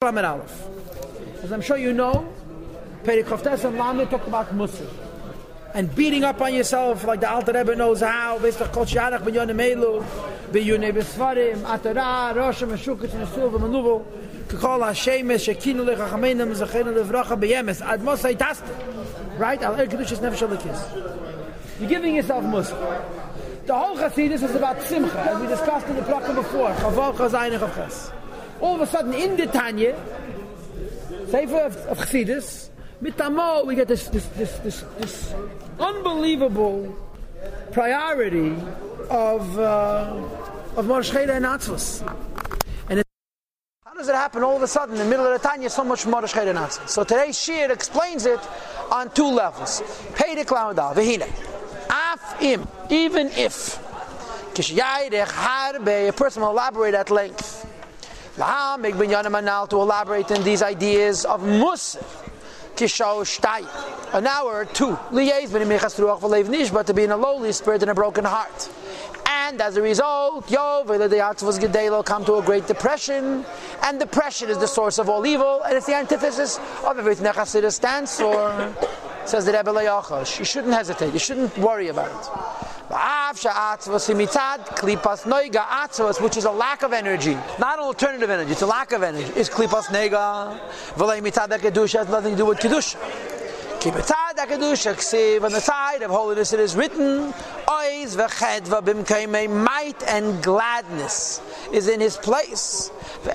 As I'm sure you know, Perikoftes and Lamed talk about Musar. And beating up on yourself like the Alter Rebbe knows how, based on Shiarach Ben Yonah Melu, Beyunei Besfarim, Atara, Rosh Meshukit, Nesul, V'Manuvel, Kekol HaShemesh, Shekinu Lechachamenim, Zechenu Levracha Beyemes. Right? Al Er Kedushas Nefesh Alikis. You're giving yourself Musar. The whole Chassidus is about Simcha, as we discussed in the Prakim before, Chavav Chazayne Chavches. All of a sudden, in the Tanya, Sefer of, of Chassidus, Mitamo, we get this, this, this, this, this unbelievable priority of uh, of Moshe and Atzvus. And it, how does it happen all of a sudden in the middle of the Tanya so much Moshe and Atzvus? So today's Shiur explains it on two levels. Pay Peidik Lamadal, Vehine. Af im, even if. Kishyayirech harbe, a person will elaborate at length. Lahamik ben Manal to elaborate on these ideas of Musar. Kishaw Shtay. An hour or two. Liyez ben Imichas Ruach V'Leiv to be in a lowly spirit and a broken heart. And as a result, Yov was Gedelo come to a great depression, and depression is the source of all evil, and it's the antithesis of everything that Chassidus stands for. Says the Rebbe Le'achash. You shouldn't hesitate. You shouldn't worry about it. Which is a lack of energy, not an alternative energy. It's a lack of energy. Is klipas nega? V'lei mitzad kedusha has nothing to do with kedusha. Kibetzad kedusha ksiv on the side of holiness it is written, ois v'chedva bimkeimei might and gladness is in his place. The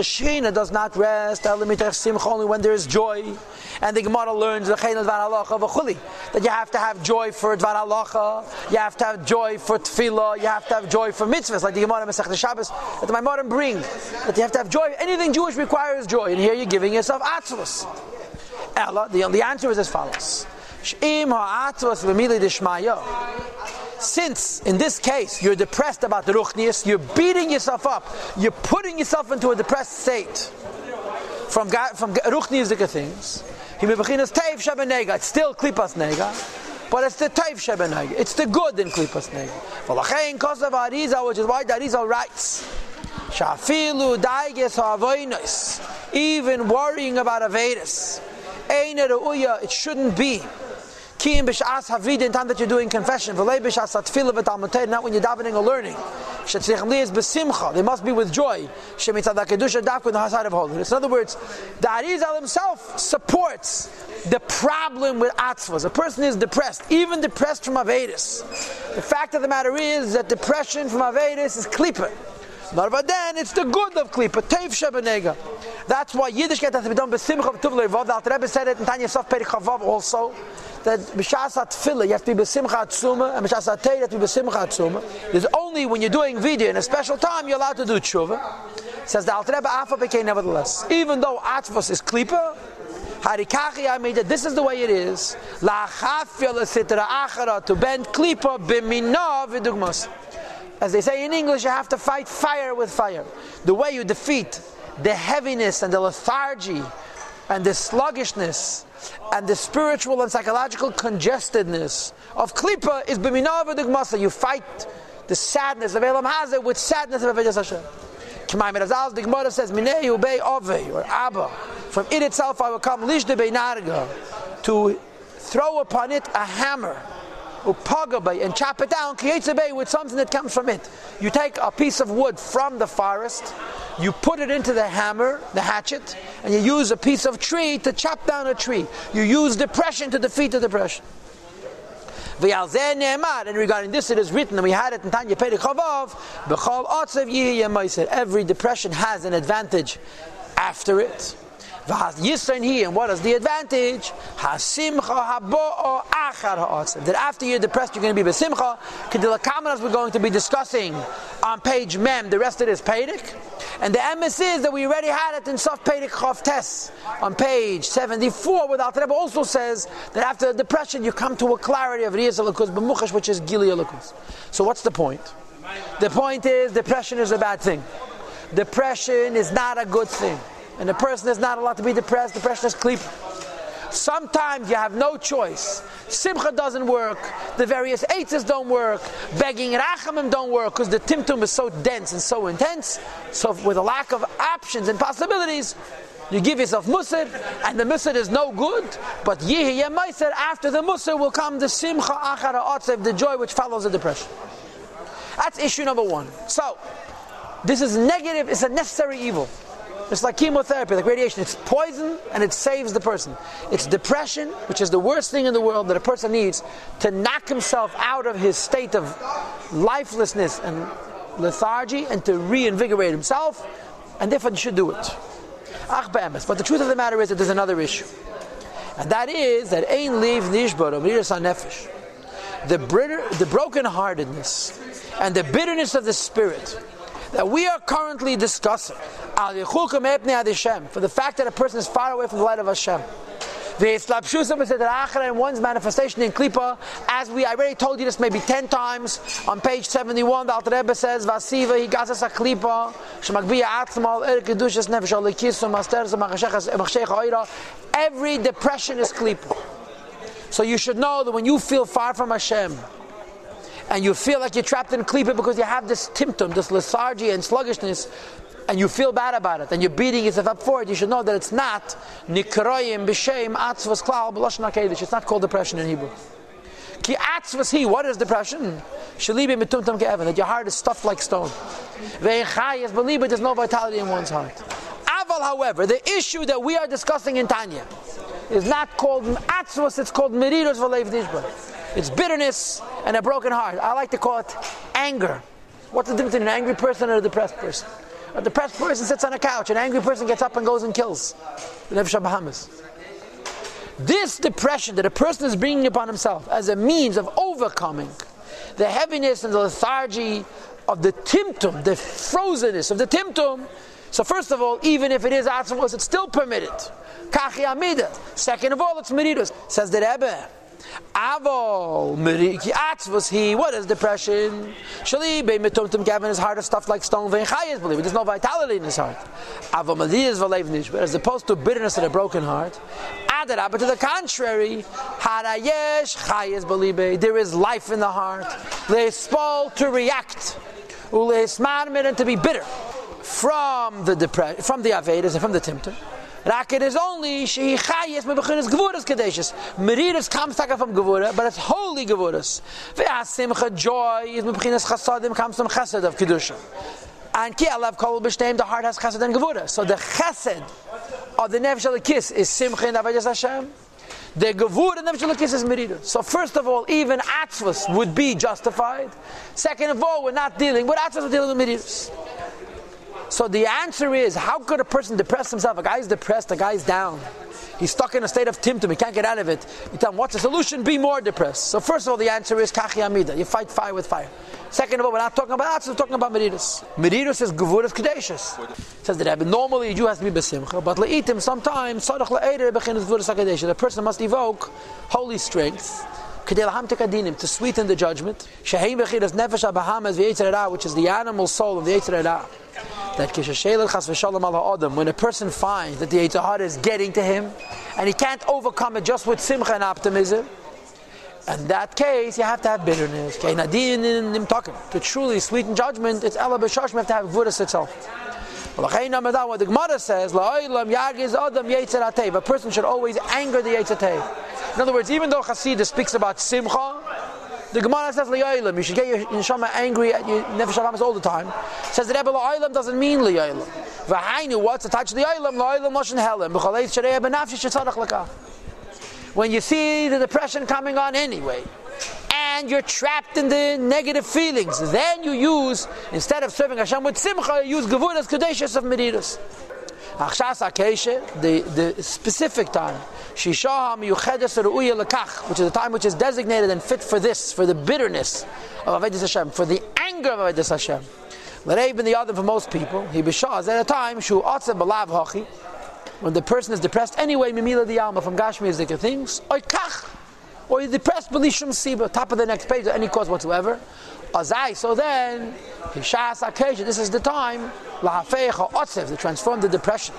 shchina does not rest, only when there is joy. And the Gemara learns that you have to have joy for Dvar Halacha, you have to have joy for Tefillah, you have to have joy for mitzvahs, like the Gemara Masech Shabbos that the Maimorim bring. That you have to have joy. Anything Jewish requires joy, and here you're giving yourself atzvus. Ella, the, the answer is as follows. Since in this case you're depressed about the ruchnius, you're beating yourself up, you're putting yourself into a depressed state from from ruchnius things. It's still klipas nega, but it's the taif shebenega. It's the good in klipas nega. Which is why the arizal writes. Shafilu daiges ha'avoinos. Even worrying about avedis. Er it shouldn't be. Kiyim b'shas havid in time that you're doing confession. V'lei b'shas atfilah v'talmutei, not when you're davening or learning. Shetzrichim li is b'simcha. They must be with joy. Shemitzad ha'kedusha dafka in the side of holiness. In other words, the Arizal himself supports the problem with atzvos. A person is depressed, even depressed from avedis. The fact of the matter is that depression from avedis is klipa. But then it's the good of klipa, teif shebenega. That's why Yiddishkeit has to be done b'simcha of tuvlei vav. The Alter Rebbe said it in Tanya Sof Perich also that b'shas tefillah you have to be b'simcha atzuma, and b'shas atei you have to be b'simcha atzuma. There's only when you're doing vidya in a special time you're allowed to do tshuva. Says the Alter Rebbe Afa became nevertheless, even though atzvos is klipa, Harikachi I made that this is the way it is. La chafya sitra achara to bend klipa b'minah v'dugmas. As they say in English, you have to fight fire with fire. The way you defeat the heaviness and the lethargy and the sluggishness and the spiritual and psychological congestedness of klipa is b'minav v'dugmasa. You fight the sadness of Elam Hazeh with sadness of Avodah Hashem. K'may Merazal, the says, Minei ubei ove, or Abba. From it itself I will come, lishde narga, to throw upon it a hammer upagabay and chop it down bay with something that comes from it. You take a piece of wood from the forest, you put it into the hammer, the hatchet, and you use a piece of tree to chop down a tree. You use depression to defeat the depression. And regarding this, it is written, and we had it in Tanya Perek every depression has an advantage after it. And what is the advantage? Achar. That after you're depressed, you're going to be besimcha. Kedilakaman, we're going to be discussing on page mem. The rest of it is Pedic. And the emes is that we already had it in Sof Pedic Chav on page 74, where the also says that after depression, you come to a clarity of Riyaz B'muchash, which is Gili Alakus. So what's the point? The point is depression is a bad thing. Depression is not a good thing. And a person is not allowed to be depressed. Depression is sleep. Sometimes you have no choice. Simcha doesn't work. The various eitzes don't work. Begging rachamim don't work because the timtum is so dense and so intense. So with a lack of options and possibilities, you give yourself musr, and the musr is no good. But yihi meiser, after the musr will come the simcha achara otzev, the joy which follows the depression. That's issue number one. So, this is negative, it's a necessary evil. It's like chemotherapy, like radiation. It's poison and it saves the person. It's depression, which is the worst thing in the world that a person needs to knock himself out of his state of lifelessness and lethargy and to reinvigorate himself, and therefore you should do it. But the truth of the matter is that there's another issue. And that is that ein liv nishbar nefesh. The, the brokenheartedness and the bitterness of the spirit that we are currently discussing for the fact that a person is far away from the light of Hashem. The Islapshusam said that Islapshusim in one's manifestation in Klippa, as we I already told you this maybe ten times on page 71, the Alter Rebbe says, Vasiva, he gazas a Klippa, Er Every depression is Klippa. So you should know that when you feel far from Hashem, and you feel like you're trapped in Klippa because you have this timtum, this lethargy and sluggishness, and you feel bad about it, and you're beating yourself up for it, you should know that it's not nikroyim b'shem atzvas klal b'lashon hakedesh. It's not called depression in Hebrew. Ki atzvas he. What is depression? Shalibi mitumtam ke'evan. That your heart is stuffed like stone. Ve'echayes believe it. There's no vitality in one's heart. Aval, however, the issue that we are discussing in Tanya is not called atzvas. It's called meridos v'leiv dishba. It's bitterness and a broken heart. I like to call it anger. What's the difference between an angry person and a depressed person? A depressed person sits on a couch, an angry person gets up and goes and kills. The Nefesh Bahamas. This depression that a person is bringing upon himself as a means of overcoming the heaviness and the lethargy of the timtum, the frozenness of the timtum. So first of all, even if it is atzmos, it's still permitted. Kachi amida. Second of all, it's meridus. Says the Rebbe. Avol meriki atzvus he. What is depression? Shali be mitumtum gavin his heart of stuff like stone vein believe. There's no vitality in his heart. Avol maliyas nishber as opposed to bitterness and a broken heart. Adarab, but to the contrary, harayesh chayes believe. There is life in the heart. Le'spol to react. And to be bitter from the depression, from the avedas and from the tempter. Raket is only she chayes me beginnes gevuras kadeshes. Meridas comes taka from gevura, but it's holy gevuras. Ve'asimcha joy is me beginnes chasadim comes from chesed of kedusha. And ki alav kol b'shteim, the heart has chesed and gevura. So the chesed of the nefesh kiss is simcha in avodas Hashem. The gevura nefesh kiss is merida. So first of all, even atzvus would be justified. Second of all, we're not dealing, but atzvus we're dealing with meridas. So the answer is, how could a person depress himself? A guy's depressed, a guy's down. He's stuck in a state of timtum, he can't get out of it. You tell him, what's the solution? Be more depressed. So first of all, the answer is kachi amida. You fight fire with fire. Second of all, we're not talking about that, we're talking about meridus. Meridus is gevuras kadeshus. Says the normally you has to be besimcha, but le'itim, sometimes, sadach le'eder bechin gevuras kadeshus. The person must evoke holy strength, to sweeten the judgment. Which is the animal soul of the Yetzirah that when a person finds that the Yetzer Hara is getting to him and he can't overcome it just with simcha and optimism, in that case, you have to have bitterness. To truly sweeten judgment, it's Ella B'Shosh, you have to have Vudas itself. What the Gemara says, a person should always anger the Yetzer Hara. In other words, even though Chassidus speaks about simcha, the Gemara says. You should get your neshama angry at your nefesh all the time. Says that Rebbe li'aylam doesn't mean li'aylam. V'hainu what's attached to li'aylam? Li'aylam loshen. When you see the depression coming on anyway, and you're trapped in the negative feelings, then you use instead of serving Hashem with simcha, you use gevuras kadeshus of medidas. Achshas the, the specific time, Ru'uya Lekach, which is the time which is designated and fit for this, for the bitterness of Avedis Hashem, for the anger of Avedis Hashem. L'reiv ben the other for most people, he b'shaz at a time, shu hochi, when the person is depressed anyway, mimila di alma, from Gashmi is the things, oy kach, or you're depressed, b'lishum siba, top of the next page, any cause whatsoever, Azai, so then, Hishas Akesh, this is the time, Lahafecha Otsev, to transform the depression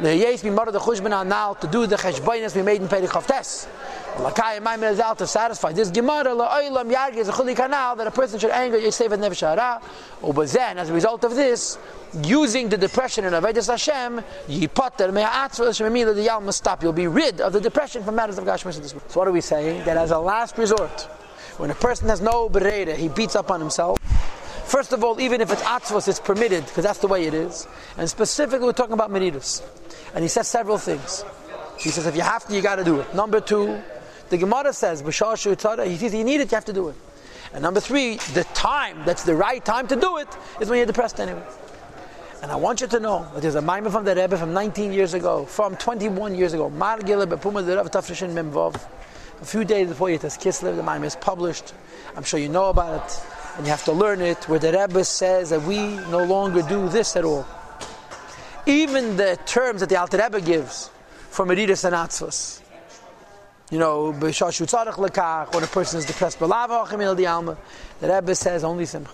The yes be mother the chushban now to do the cheshbainas we made in Perikov Chavtes. Lakaya Maimon is out to satisfy this Gemara la'olam yargi is a chuli canal that a person should anger Yisef and Nefesh Hara. Ubazen, as a result of this, using the depression in Avedis Hashem, yipater me'atzva shememila the yal must stop. You'll be rid of the depression from matters of Gashmis. So what are we saying? That as a last resort, when a person has no bereda, he beats up on himself. First of all, even if it's atzvos, it's permitted because that's the way it is. And specifically, we're talking about meridas. And he says several things. He says if you have to, you got to do it. Number two, the Gemara says. He says you need it, you have to do it. And number three, the time that's the right time to do it is when you're depressed anyway. And I want you to know that there's a mimer from the Rebbe from 19 years ago, from 21 years ago. A few days before Yud Tes Kislev, the mimer is published. I'm sure you know about it, and you have to learn it. Where the Rebbe says that we no longer do this at all. Even the terms that the Alter Rebbe gives for Medidas and Atzvos. You know, lekach, when a person is depressed, b'lava achemil di alma, the Rebbe says only simcha.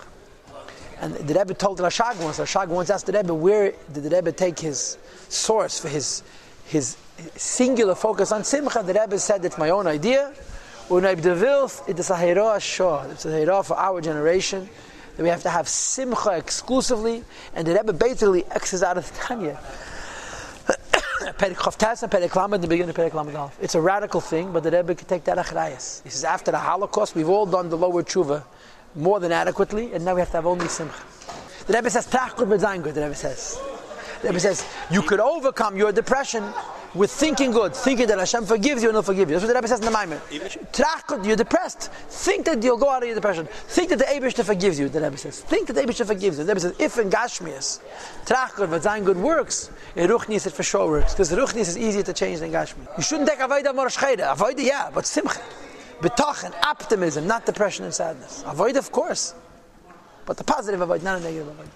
And the Rebbe told Rashag once, Rashag once asked the Rebbe, where did the Rebbe take his source for his, his singular focus on simcha? The Rebbe said, it's my own idea. Devilth, it is for our generation. That we have to have simcha exclusively. And the Rebbe basically X's out of Tanya. It's a radical thing, but the Rebbe could take that achrayas. He says, after the Holocaust, we've all done the lower tshuva more than adequately, and now we have to have only simcha. The Rebbe says, the Rebbe says. The Rebbe says, you could overcome your depression with thinking good, thinking that Hashem forgives you and He'll forgive you. That's what the Rebbe says in the. Trachkud, you're depressed. Think that you'll go out of your depression. Think that the Aibershter forgives you, the Rebbe says. Think that the Aibershter forgives you. The Rebbe says, if in Gashmias, Trachkud, Vazayin good works, in it for sure works. Because Ruchnis is easier to change than Gashmi. You shouldn't take Avodah Chayda. Avodah, yeah, but Simcha. B'tach optimism, not depression and sadness. Avoid, of course. But the positive avoid, not a negative avoid.